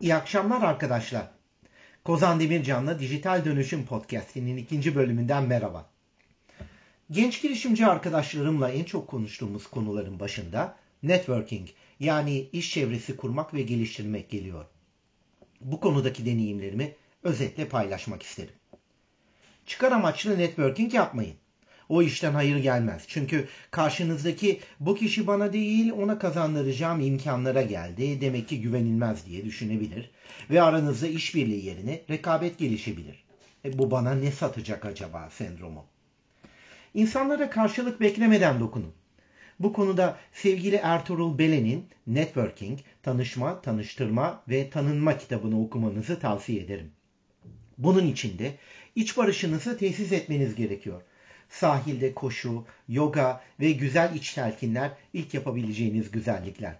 İyi akşamlar arkadaşlar. Kozan Demircan'la Dijital Dönüşüm Podcast'inin ikinci bölümünden merhaba. Genç girişimci arkadaşlarımla en çok konuştuğumuz konuların başında networking yani iş çevresi kurmak ve geliştirmek geliyor. Bu konudaki deneyimlerimi özetle paylaşmak isterim. Çıkar amaçlı networking yapmayın o işten hayır gelmez. Çünkü karşınızdaki bu kişi bana değil ona kazandıracağım imkanlara geldi. Demek ki güvenilmez diye düşünebilir. Ve aranızda işbirliği yerine rekabet gelişebilir. E, bu bana ne satacak acaba sendromu? İnsanlara karşılık beklemeden dokunun. Bu konuda sevgili Ertuğrul Belen'in Networking, Tanışma, Tanıştırma ve Tanınma kitabını okumanızı tavsiye ederim. Bunun için de iç barışınızı tesis etmeniz gerekiyor. Sahilde koşu, yoga ve güzel iç telkinler ilk yapabileceğiniz güzellikler.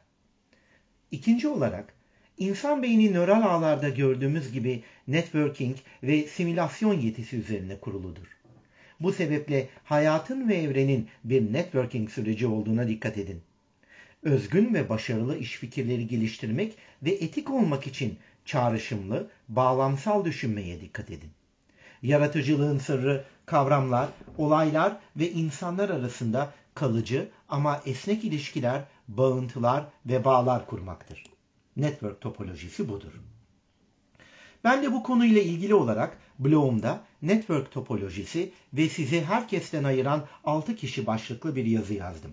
İkinci olarak insan beyni nöral ağlarda gördüğümüz gibi networking ve simülasyon yetisi üzerine kuruludur. Bu sebeple hayatın ve evrenin bir networking süreci olduğuna dikkat edin. Özgün ve başarılı iş fikirleri geliştirmek ve etik olmak için çağrışımlı, bağlamsal düşünmeye dikkat edin. Yaratıcılığın sırrı kavramlar, olaylar ve insanlar arasında kalıcı ama esnek ilişkiler, bağıntılar ve bağlar kurmaktır. Network topolojisi budur. Ben de bu konuyla ilgili olarak blogumda network topolojisi ve sizi herkesten ayıran 6 kişi başlıklı bir yazı yazdım.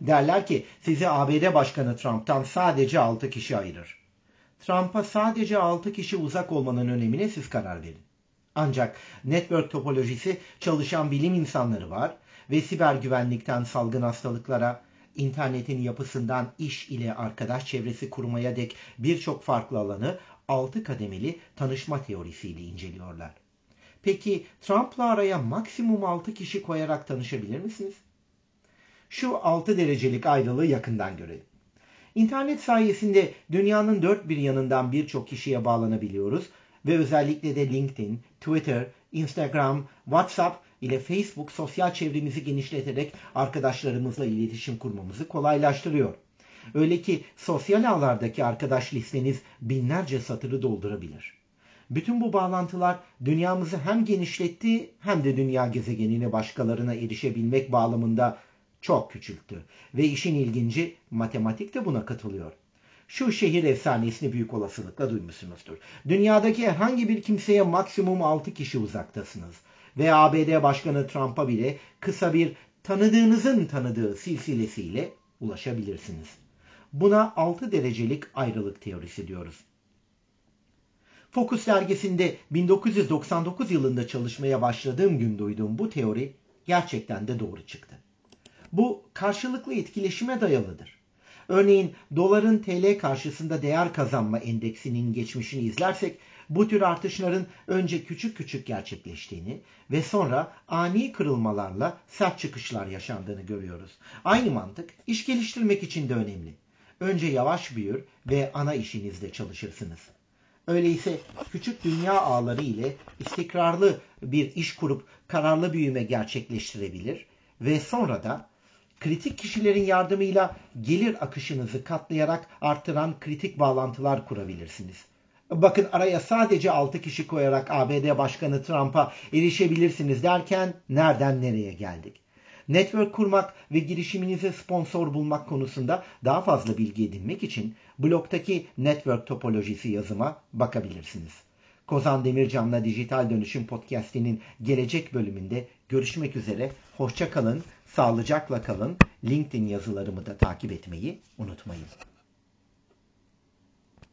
Derler ki sizi ABD Başkanı Trump'tan sadece 6 kişi ayırır. Trump'a sadece 6 kişi uzak olmanın önemine siz karar verin. Ancak network topolojisi çalışan bilim insanları var ve siber güvenlikten salgın hastalıklara, internetin yapısından iş ile arkadaş çevresi kurmaya dek birçok farklı alanı altı kademeli tanışma teorisiyle inceliyorlar. Peki Trump'la araya maksimum 6 kişi koyarak tanışabilir misiniz? Şu 6 derecelik ayrılığı yakından görelim. İnternet sayesinde dünyanın dört bir yanından birçok kişiye bağlanabiliyoruz ve özellikle de LinkedIn, Twitter, Instagram, WhatsApp ile Facebook sosyal çevremizi genişleterek arkadaşlarımızla iletişim kurmamızı kolaylaştırıyor. Öyle ki sosyal ağlardaki arkadaş listeniz binlerce satırı doldurabilir. Bütün bu bağlantılar dünyamızı hem genişletti hem de dünya gezegenine başkalarına erişebilmek bağlamında çok küçülttü. Ve işin ilginci matematik de buna katılıyor. Şu şehir efsanesini büyük olasılıkla duymuşsunuzdur. Dünyadaki herhangi bir kimseye maksimum 6 kişi uzaktasınız. Ve ABD Başkanı Trump'a bile kısa bir tanıdığınızın tanıdığı silsilesiyle ulaşabilirsiniz. Buna 6 derecelik ayrılık teorisi diyoruz. Focus dergisinde 1999 yılında çalışmaya başladığım gün duyduğum bu teori gerçekten de doğru çıktı. Bu karşılıklı etkileşime dayalıdır. Örneğin doların TL karşısında değer kazanma endeksinin geçmişini izlersek bu tür artışların önce küçük küçük gerçekleştiğini ve sonra ani kırılmalarla sert çıkışlar yaşandığını görüyoruz. Aynı mantık iş geliştirmek için de önemli. Önce yavaş büyür ve ana işinizde çalışırsınız. Öyleyse küçük dünya ağları ile istikrarlı bir iş kurup kararlı büyüme gerçekleştirebilir ve sonra da kritik kişilerin yardımıyla gelir akışınızı katlayarak arttıran kritik bağlantılar kurabilirsiniz. Bakın araya sadece 6 kişi koyarak ABD Başkanı Trump'a erişebilirsiniz derken nereden nereye geldik? Network kurmak ve girişiminize sponsor bulmak konusunda daha fazla bilgi edinmek için blogdaki network topolojisi yazıma bakabilirsiniz. Kozan Demircan'la Dijital Dönüşüm Podcast'inin gelecek bölümünde görüşmek üzere. Hoşça kalın, sağlıcakla kalın. LinkedIn yazılarımı da takip etmeyi unutmayın.